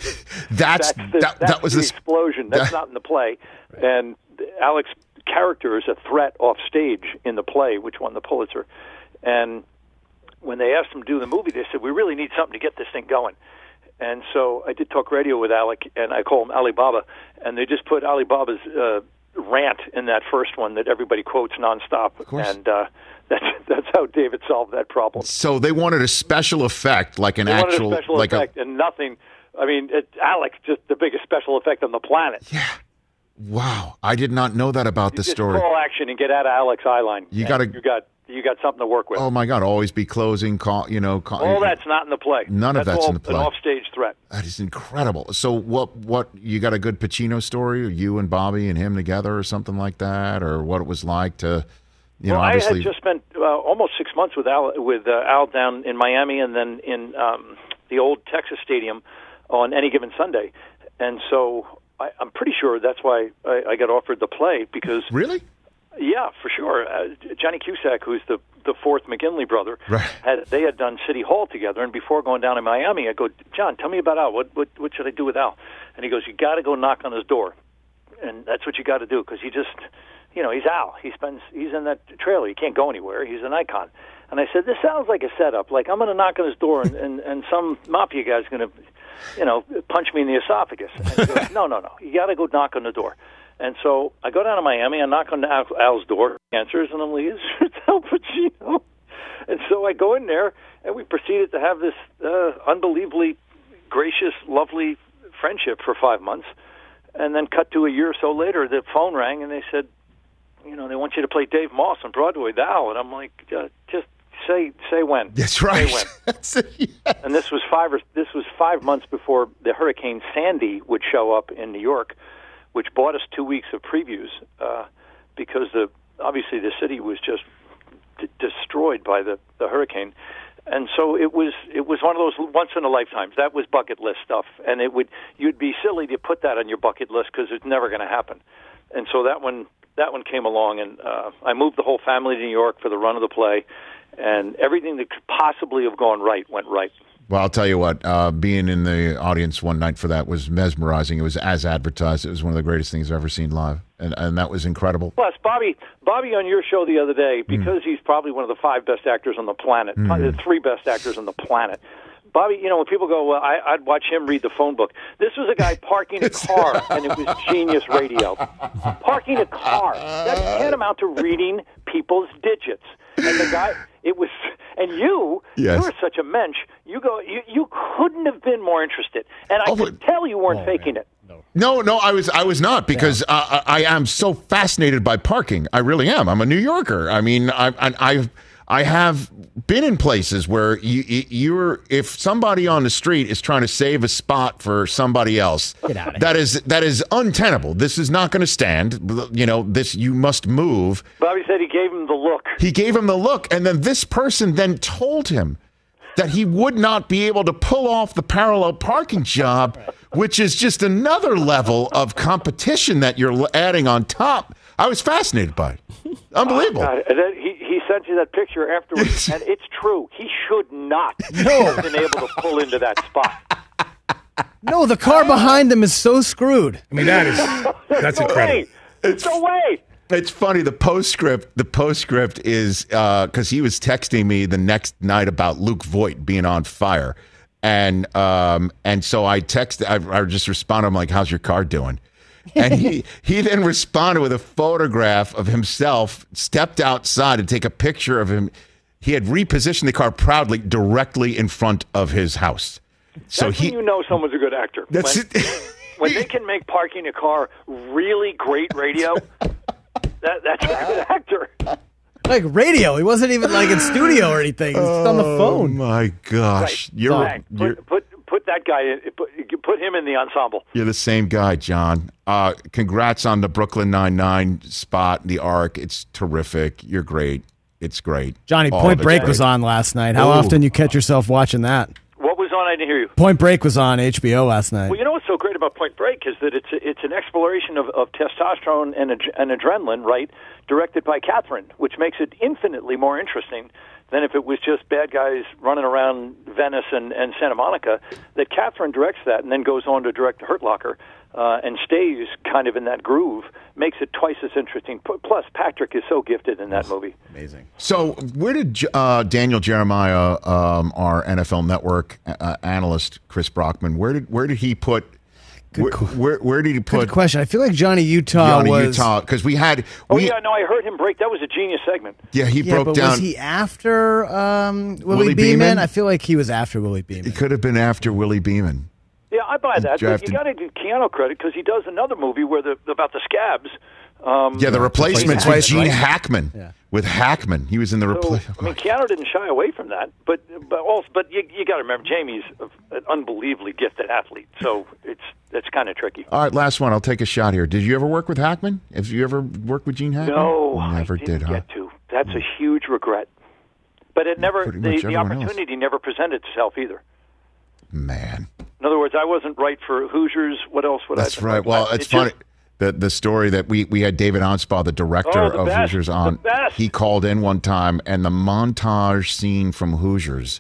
That's, the, that, that's that was the the explosion. That's that- not in the play. And Alec's character is a threat off stage in the play, which won the Pulitzer. And when they asked him to do the movie, they said, "We really need something to get this thing going." And so I did talk radio with Alec, and I call him Alibaba, and they just put Alibaba's uh, rant in that first one that everybody quotes nonstop, and uh, that's that's how David solved that problem. So they wanted a special effect, like an They actual, a special like effect, and nothing. I mean, it, Alec's just the biggest special effect on the planet. Yeah. Wow, I did not know that about the Just story. call action and get out of Alec's eyeline. You gotta- you got you got something to work with. Oh my God, always be closing, call, you know. Call, all that's not in the play. None of that's all in the play. An offstage threat. That is incredible. So what? What you got a good Pacino story? or You and Bobby and him together, or something like that, or what it was like to, you well, know, obviously. I had just spent uh, almost six months with Al with uh, Al down in Miami, and then in um, the old Texas Stadium on any given Sunday, and so I, I'm pretty sure that's why I, I got offered the play because really, yeah, for sure. Uh, Johnny Cusack, who's the the fourth McGinley brother, [LAUGHS] Right. had they had done City Hall together, and before going down to Miami, I go, John, tell me about Al. What what what should I do with Al? And he goes, you got to go knock on his door, and that's what you got to do because he just, you know, he's Al. He spends he's in that trailer. He can't go anywhere. He's an icon. And I said, this sounds like a setup. Like I'm going to knock on his door, and and, and some mafia guy's going to, you know, punch me in the esophagus. Goes, no, no, no. You got to go knock on the door. And so I go down to Miami. I knock on Al, Al's door. He Answers, and I'm like, it's [LAUGHS] Al Pacino. And so I go in there, and we proceeded to have this uh, unbelievably gracious, lovely friendship for five months. And then, cut to a year or so later, the phone rang, and they said, you know, they want you to play Dave Moss on Broadway, now, And I'm like, uh, just say say when. That's right. Say when. [LAUGHS] And this was five or this was five months before the Hurricane Sandy would show up in New York, which bought us two weeks of previews uh, because the obviously the city was just d- destroyed by the the hurricane. And so it was it was one of those once in a lifetimes. That was bucket list stuff, and it would you'd be silly to put that on your bucket list because it's never going to happen. And so that one that one came along, and uh, I moved the whole family to New York for the run of the play, and everything that could possibly have gone right went right. Well, I'll tell you what. Uh, being in the audience one night for that was mesmerizing. It was as advertised. It was one of the greatest things I've ever seen live, and and that was incredible. Plus, Bobby, Bobby on your show the other day, because he's probably one of the five best actors on the planet, probably the three best actors on the planet. Bobby, you know, when people go, well, I, I'd watch him read the phone book. This was a guy [LAUGHS] parking a car, and it was genius radio. Parking a car. That's tantamount to reading people's digits. And the guy, it was, and you, Yes. you were such a mensch. You go, you, you couldn't have been more interested, and I could tell you weren't faking it. No, no, I was I was not because uh, I I am so fascinated by parking. I really am. I'm a New Yorker. I mean, I I I've, I have been in places where you you- you're if somebody on the street is trying to save a spot for somebody else, that is that is untenable. This is not going to stand. You know, this you must move. Bobby said he gave him the look. He gave him the look, and then this person then told him that he would not be able to pull off the parallel parking job, which is just another level of competition that you're adding on top. I was fascinated by it. Unbelievable. God, [LAUGHS] and then he, he sent you that picture afterwards, [LAUGHS] and it's true. He should not [LAUGHS] have been able to pull into that spot. No, the car behind them is so screwed. I mean, that is that's no incredible. Way. It's no way. It's funny. The postscript, the postscript is because he was texting me the next night about Luke Voit being on fire, and um, and so I texted. I, I just responded. I'm like, "How's your car doing?" And he he then responded with a photograph of himself stepped outside to take a picture of him. He had repositioned the car proudly directly in front of his house. So That's he when you know someone's a good actor. That's when, [LAUGHS] when they can make parking a car really great radio. that, that's a good actor. Like radio. He wasn't even like in studio or anything. He's just on the Oh phone. my gosh, you're Right. you're, Put, put put that guy in, put, put him in the ensemble. you're the same guy, John. Uh, congrats on the Brooklyn Nine Nine spot, the arc. It's terrific. You're great. It's great. Johnny, All Point Break great. was on last night. How Ooh. often you catch yourself watching that? What was on? I didn't hear you. Point Break was on HBO last night. Well, you know what's so great about Point Break is that it's it's an exploration of, of testosterone and, ad- and adrenaline, right? Directed by Kathryn, which makes it infinitely more interesting than if it was just bad guys running around Venice and, and Santa Monica. That Kathryn directs that and then goes on to direct Hurt Locker uh, and stays kind of in that groove, makes it twice as interesting. P- Plus, Patrick is so gifted in that movie. Amazing. So, where did uh, Daniel Jeremiah, um, our NFL Network uh, analyst, Chris Brockman, where did where did he put? Where, where, where did he put? Good put question. I feel like Johnny Utah Johnny was. Utah? Because we had Oh yeah, no, I heard him break. That was a genius segment. yeah he yeah, broke but down. was he after um, Willie, Willie Beamen? Beamen? I feel like he was after Willie Beamen. It could have been after Willie Beamen. Yeah, I buy that. But you got to give Keanu credit because he does another movie where the about the scabs. Um, Yeah, the replacements with Replacement, Gene? Hackman. Yeah. With Hackman, he was in the So. I mean, Keanu didn't shy away from that, but but also, but you, you got to remember, Jamie's an unbelievably gifted athlete, so it's that's kind of tricky. All right, last one. I'll take a shot here. Did you ever work with Hackman? Have you ever worked with Gene Hackman? No, never I did, huh? get to. That's a huge regret. But it never the, the everyone else. opportunity never presented itself either. Man, In other words, I wasn't right for Hoosiers. What else would I? that's right. Well, It it's just- funny. The, the story that we, we had David Anspaugh, the director Oh, the of best, Hoosiers, on. He called in one time, and the montage scene from Hoosiers,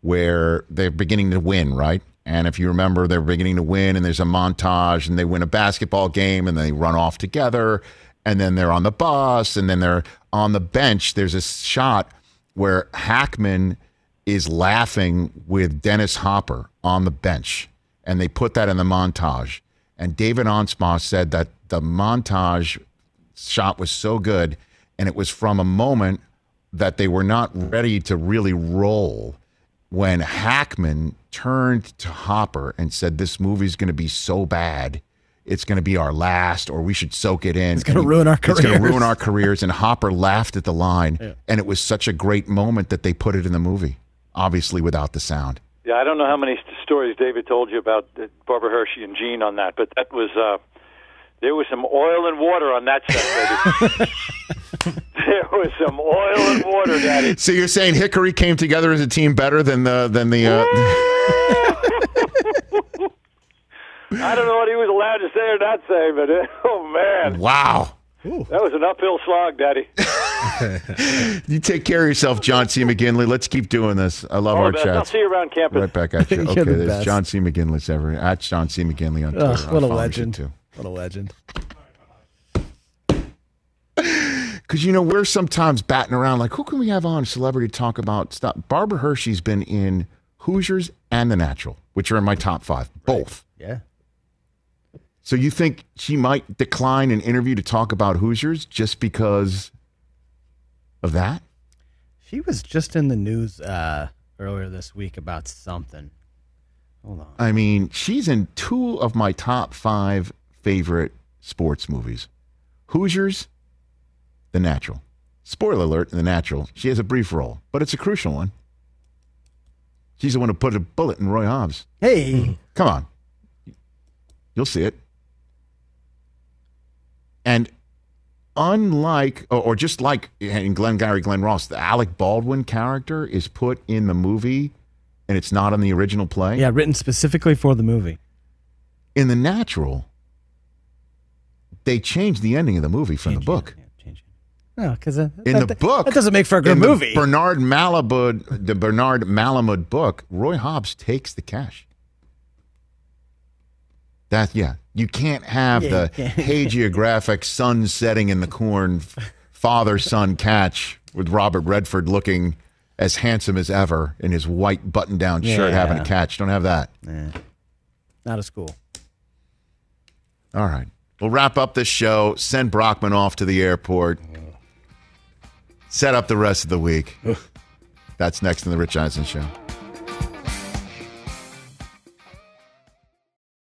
where they're beginning to win, right? And if you remember, they're beginning to win, and there's a montage, and they win a basketball game, and they run off together, and then they're on the bus, and then they're on the bench. There's a shot where Hackman is laughing with Dennis Hopper on the bench, and they put that in the montage. And David Anspaugh said that the montage shot was so good, and it was from a moment that they were not ready to really roll when Hackman turned to Hopper and said, This movie's going to be so bad. It's going to be our last, or we should soak it in. It's gonna ruin our careers. It's going to ruin our careers. And Hopper laughed at the line, and it was such a great moment that they put it in the movie, obviously without the sound. Yeah, I don't know how many st- stories David told you about uh, Barbara Hershey and Gene on that, but that was uh, there was some oil and water on that set. Baby. [LAUGHS] [LAUGHS] there was some oil and water, Daddy. So you're saying Hickory came together as a team better than the than the. Uh, [LAUGHS] I don't know what he was allowed to say or not say, but uh, oh man, wow. That was an uphill slog, Daddy. [LAUGHS] You take care of yourself, John C. McGinley. Let's keep doing this. I love All our the best. I'll see you around campus. Right back at [LAUGHS] you. Okay, the there's best. John C. McGinley ever at John C. McGinley on Twitter. Ugh, I'll what a legend. too. What a legend. [SIGHS] Because you know we're sometimes batting around like, who can we have on celebrity to talk about stuff? Barbara Hershey's been in Hoosiers and The Natural, which are in my top five, both. Yeah. So you think she might decline an interview to talk about Hoosiers just because of that? She was just in the news uh, earlier this week about something. Hold on. I mean, she's in two of my top five favorite sports movies Hoosiers, The Natural. Spoiler alert, in The Natural, she has a brief role, but it's a crucial one. She's the one who put a bullet in Roy Hobbs. Hey. Come on. You'll see it. And unlike, or, just like in Glengarry Glen Ross, the Alec Baldwin character is put in the movie and it's not in the original play. Yeah, written specifically for the movie. In The Natural, they changed the ending of the movie from the book. No, because uh, In that, the book, that doesn't make for a good in the movie. Bernard Malamud, the Bernard Malamud book, Roy Hobbs takes the cash. That yeah, you can't have Yeah, the can't. [LAUGHS] hagiographic sun setting in the corn, father son catch with Robert Redford looking as handsome as ever in his white button-down shirt, Yeah. having a catch. Don't have that. Yeah. Not a school. All right. We'll wrap up this show. Send Brockman off to the airport. Set up the rest of the week. That's next in the Rich Eisen Show.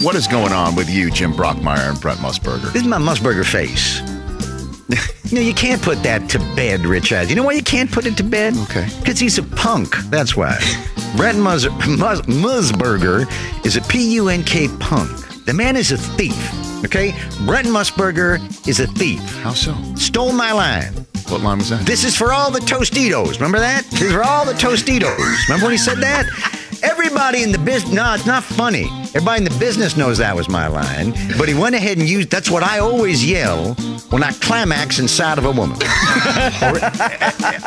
What is going on with you, Jim Brockmire and Brent Musburger? This is my Musburger face. [LAUGHS] no, you can't put that to bed, Rich Eisen. You know why you can't put it to bed? Okay. Because he's a punk. That's why. [LAUGHS] Brett Mus- Mus- Musburger is a P U N K punk. The man is a thief. Okay? Brent Musburger is a thief. How so? Stole my line. What line was that? This is for all the Tostitos. Remember that? This is for all the Tostitos. Remember when he said that? Everybody in the business, no, it's not funny. Everybody in the business knows that was my line, but he went ahead and used, that's what I always yell when I climax inside of a woman. [LAUGHS] or,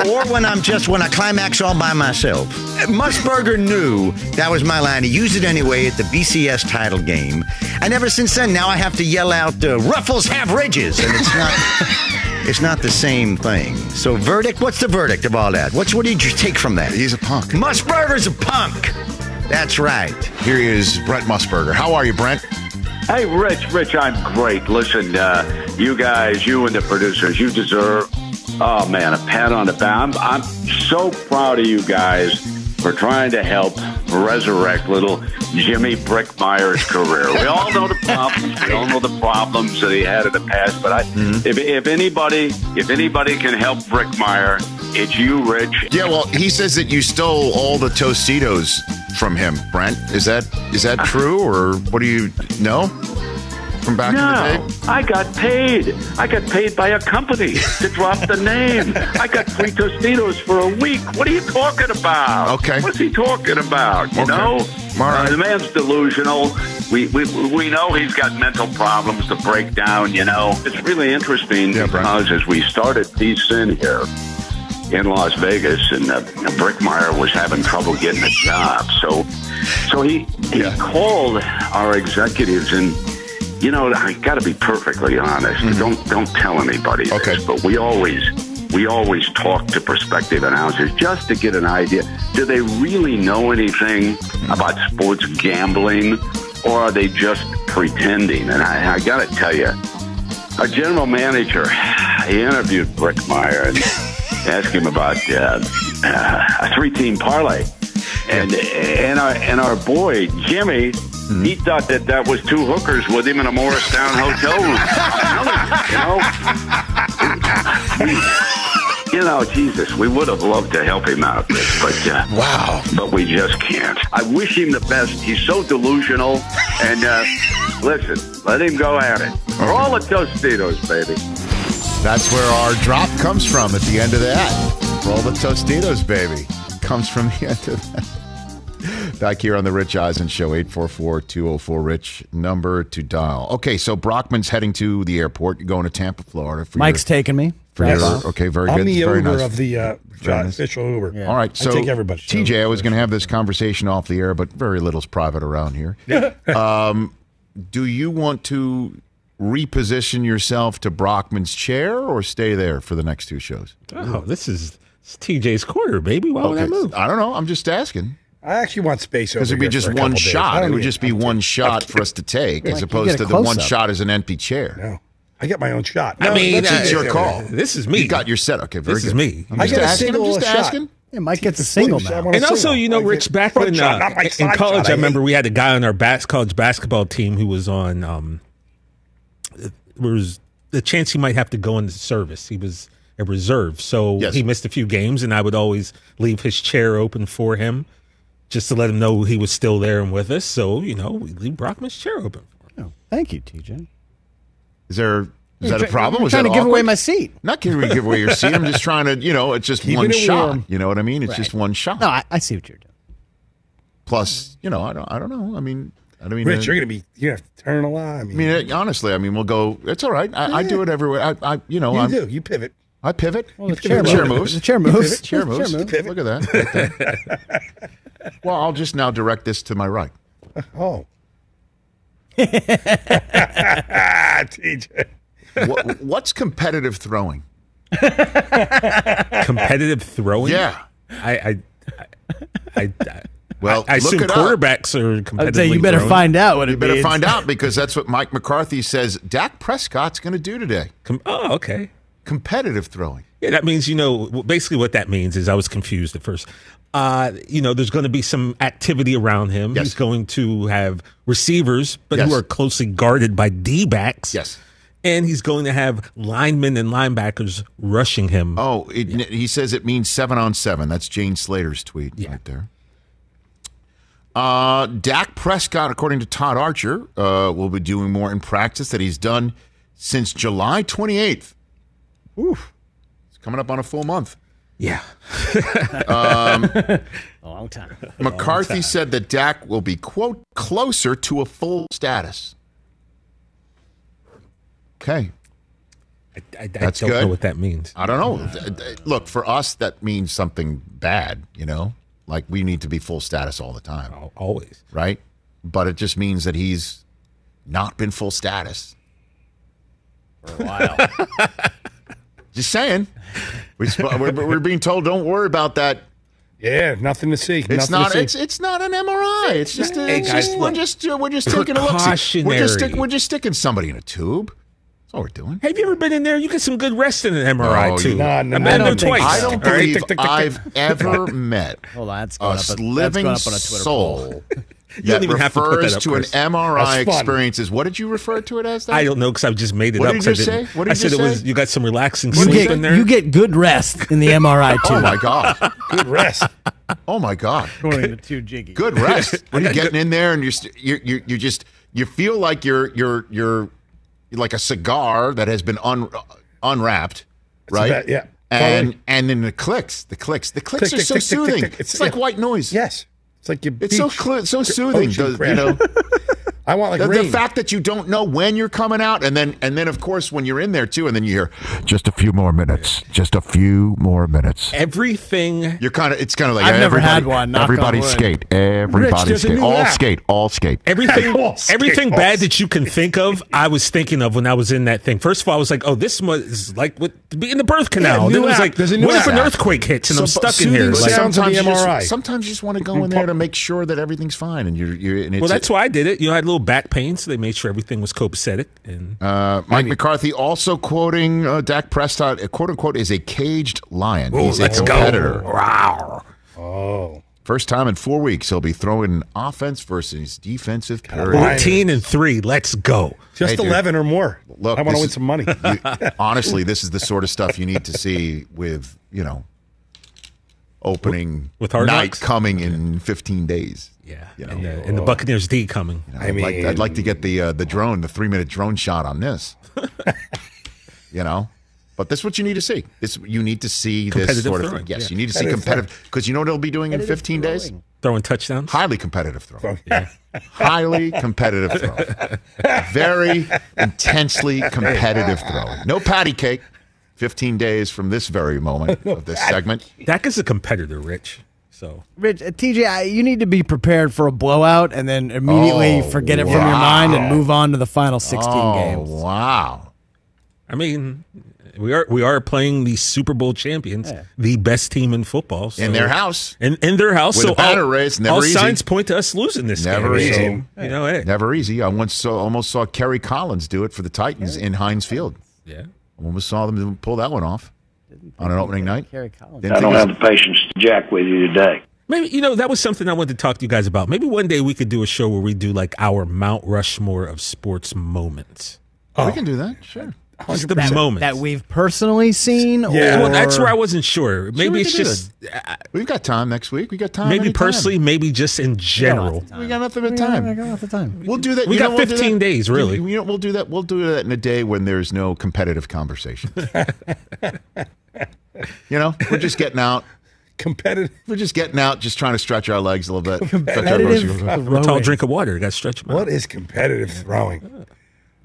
or when I'm just, when I climax all by myself. Musburger knew that was my line. He used it anyway at the BCS title game. And ever since then, now I have to yell out, uh, Ruffles have ridges. And it's not. [LAUGHS] It's not the same thing. So, verdict? What's the verdict of all that? What's what did you take from that? He's a punk. Musburger's a punk. That's right. Here is Brent Musburger. How are you, Brent? Hey, Rich, Rich, I'm great. Listen, uh, you guys, you and the producers, you deserve, oh man, a pat on the back. I'm, I'm so proud of you guys for trying to help resurrect little Jimmy Brickmeyer's career. We all know the problems. We all know the problems that he had in the past. But I, if, if anybody, if anybody can help Brickmeyer, it's you, Rich. Yeah, well, he says that you stole all the Tostitos from him, Brent. Is that is that true, or what do you know from back no, in the day? I got paid. I got paid by a company to drop the name. I got free Tostitos for a week. What are you talking about? Okay. What's he talking about? You Okay. know? Right. Uh, the man's delusional. We, we we know he's got mental problems to break down, you know. It's really interesting because as we started Peace In here in Las Vegas and uh, Brickmeyer was having trouble getting a job. So so he he called our executives and you know, I got to be perfectly honest. Don't don't tell anybody this, but we always we always talk to prospective announcers just to get an idea. Do they really know anything about sports gambling, or are they just pretending? And I, I got to tell you, our general manager he interviewed Brickmeyer and asked him about uh, uh, a three-team parlay, and and our and our boy Jimmy. He thought that that was two hookers with him in a Morristown hotel room. you know, you know, Jesus, we would have loved to help him out, but uh, wow, but we just can't. I wish him the best. He's so delusional, and uh, listen, let him go at it. For all the Tostitos, baby. That's where our drop comes from at the end of that. For all the Tostitos, baby, comes from the [LAUGHS] end of that. Back here on the Rich Eisen Show, 844-204-RICH, number to dial. Okay, so Brockman's heading to the airport. You're going to Tampa, Florida. For Mike's your, taking me. For Yes. your, okay, very I'm good. the very Uber nice. of the uh, Very nice. official Uber. All right, so I take everybody. TJ, I was going to have this conversation off the air, but very little's private around here. um, do you want to reposition yourself to Brockman's chair or stay there for the next two shows? Oh, this is it's TJ's corner, baby. Why would I move? I don't know. I'm just asking. I actually want space over there. Because it'd be here just one couple days. I shot. It would just be one shot for us to take, Like, as you opposed to the one close-up. shot as an empty chair. No, I get my own shot. I No, mean, that's it's it. your call. This is me. You got your set. Okay, very This good. is me. I'm I just get a asking. I'm single just shot. asking. Yeah, Mike gets a single I now. want a And also, you know, I Rich, back when shot, uh, not in college, shot. I remember we had a guy on our bas- college basketball team who was on. Um, there was the chance he might have to go into service. He was a reserve, so Yes. he missed a few games, and I would always leave his chair open for him, just to let him know he was still there and with us. So you know, we leave Brockman's chair open. Oh, thank you, TJ. Is there is that a problem? you're Was trying that to give away my seat. Not giving you give away your seat. I'm just [LAUGHS] trying to, you know, it's just Keeping one it shot. warm. You know what I mean? It's Right. just one shot. No, I, I see what you're doing. Plus, you know, I don't, I don't know. I mean, I mean, Rich, uh, you're gonna be you have to turn a lot. I I mean, mean, uh, honestly, I mean, we'll go. It's all right. I, I do it everywhere. I, I you know, you I'm, do. You pivot. I pivot. Well, the The chair chair moves. moves. The chair moves. Chair The moves. chair moves. Look at that. right [LAUGHS] well, I'll just now direct this to my right. Oh. [LAUGHS] TJ. What, what's competitive throwing? Competitive throwing. Yeah. I, I, I, I, I Well, I, I look assume it up. quarterbacks are competitive. Say you better find out what You it better means. find out [LAUGHS] because that's what Mike McCarthy says Dak Prescott's going to do today. Com- oh, okay. Competitive throwing. Yeah, that means you know basically what that means is I was confused at first. Uh, you know, there's going to be some activity around him. Yes. He's going to have receivers, but who are closely guarded by D backs. Yes. and he's going to have linemen and linebackers rushing him. Oh, it, he says it means seven on seven. That's Jane Slater's tweet right there. Uh, Dak Prescott, according to Todd Archer, uh, will be doing more in practice that he's done since July 28th. Oof. It's coming up on a full month. Yeah. [LAUGHS] Um, A long time. McCarthy said that Dak will be, quote, closer to a full status. Okay. I, I, I That's don't good. know what that means. I don't know. Th- th- Look, for us, that means something bad, you know? Like we need to be full status all the time, Always. right? But it just means that he's not been full status. For a while. [LAUGHS] Just saying. We we're being told, don't worry about that. Yeah, nothing to see. It's nothing not. See. It's it's not an MRI. It's just. A, Hey, it's guys, just we're just we're just taking a look. We're just stick, we're just sticking somebody in a tube. That's all we're doing. Have you ever been in there? You get some good rest in an MRI Oh, too. you- No, no, I've no, been in there don't think twice. I don't All right, believe tick, tick, tick, tick. I've ever [LAUGHS] met Hold on, that's going a up. That's living going up on a Twitter soul poll. [LAUGHS] You that don't even have to put refers that up, to an Chris. MRI That's fun. experience. Is what did you refer to it as? Then? I don't know because I've just made it What up. did 'cause you I didn't- say? What did I you said just it was. say? You got some relaxing You sleep get, in there. you get good rest in the MRI [LAUGHS] oh too. Oh my god! Good rest. Oh my god! According to two jiggy. Good rest. When you're getting in there and you're st- you you you just you feel like you're you're you're like a cigar that has been un, uh, unwrapped, right? about- yeah, And and then the clicks, the clicks, the clicks Tick, are so tick, soothing. tick. It's, It's- like yeah. white noise. Yes. It's like your It's so cl- so soothing. does- you know, [LAUGHS] I want like the, rain. the fact that you don't know when you're coming out, and then and then of course when you're in there too, and then you hear just a few more minutes, just a few more minutes. Everything. You're kind of it's kind of like I've never had one, knock on Everybody wood. skate. Everybody there's a skate. All app. skate. All skate. [LAUGHS] Everything, All skate, everything all bad skate. that you can think of, I was thinking of when I was in that thing. First of all, I was like, "Oh, this was like what be in the birth canal." new then it was like, There's a new "What if an earthquake hits and I'm stuck in here?" Like, sounds of the sometimes you just- MRI. sometimes you just want to go in there to make sure that everything's fine, and you're you're. And it's well, that's why I did it. You know, I had a little back pain, so they made sure everything was copacetic. And Uh, Mike McCarthy also quoting uh, Dak Prescott, quote unquote, is a caged lion. He's a let's go. competitor. oh. First time in four weeks, he'll be throwing offense versus defensive period. Fourteen and three, let's go. Just Hey, dude. 11 or more. Look, I want to win some money. [LAUGHS] You- honestly, this is the sort of stuff you need to see with you know opening With Hard night Knocks? coming in 15 days. Yeah, You know. and, the, and the Buccaneers D coming. I would like, I'd like to get the uh, the drone, the three minute drone shot on this. [LAUGHS] you know, but that's what you need to see. This you need to see this Competitive sort of thing. Yes, yeah. you need to see Competitive competitive because you know what they'll be doing in 15 days. Throwing touchdowns. Highly competitive throw. Highly competitive throw. [LAUGHS] Very intensely competitive throw. No patty cake. 15 days from this very moment of this segment. Dak is a competitor, Rich. So Rich, uh, TJ, I, you need to be prepared for a blowout and then immediately Oh, forget it from your wow. mind and move on to the final 16 oh, games. wow. I mean, we are we are playing the Super Bowl champions, the best team in football so- In their house. in in their house. With so a banner all, raised, never all easy. signs point to us losing this Never game. easy. So, you know, hey, Never easy. I once saw, almost saw Kerry Collins do it for the Titans in Heinz Field. Yeah. Almost saw them pull that one off on an opening night. Kerry Collins. I don't have the patience to jack with you today. Maybe you know that was something I wanted to talk to you guys about. Maybe one day we could do a show where we do like our Mount Rushmore of sports moments. Oh, we can do that. Sure. Just the That, moments. that we've personally seen? Well, or- that's where I wasn't sure. Sure, Maybe we it's just that. We've got time next week. We got time. maybe anytime. personally, maybe just in general. We got nothing but We time. we got lots of time. We'll do that. We you got know, we'll 15 that- days, really. You know, we'll do that. We'll do that in a day when there's no competitive conversation. [LAUGHS] you know, we're just getting out. Competitive. We're just getting out, just trying to stretch our legs a little bit. [LAUGHS] Stretch our Competitive. A tall drink of water. Got to stretch them out. What is competitive throwing?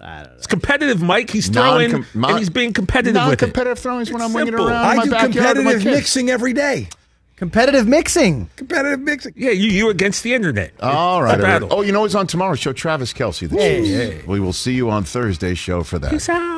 It's competitive, Mike. He's throwing Non-com- and he's being competitive with it. Non-competitive throwing is when I'm winging simple. around in I my do backyard my competitive mixing every day. Competitive mixing. Competitive mixing. Yeah, you you against the internet. All It's right. Oh, you know what's on tomorrow's show? Travis Kelce. The Hey, Chiefs. hey. We will see you on Thursday's show for that. Peace out.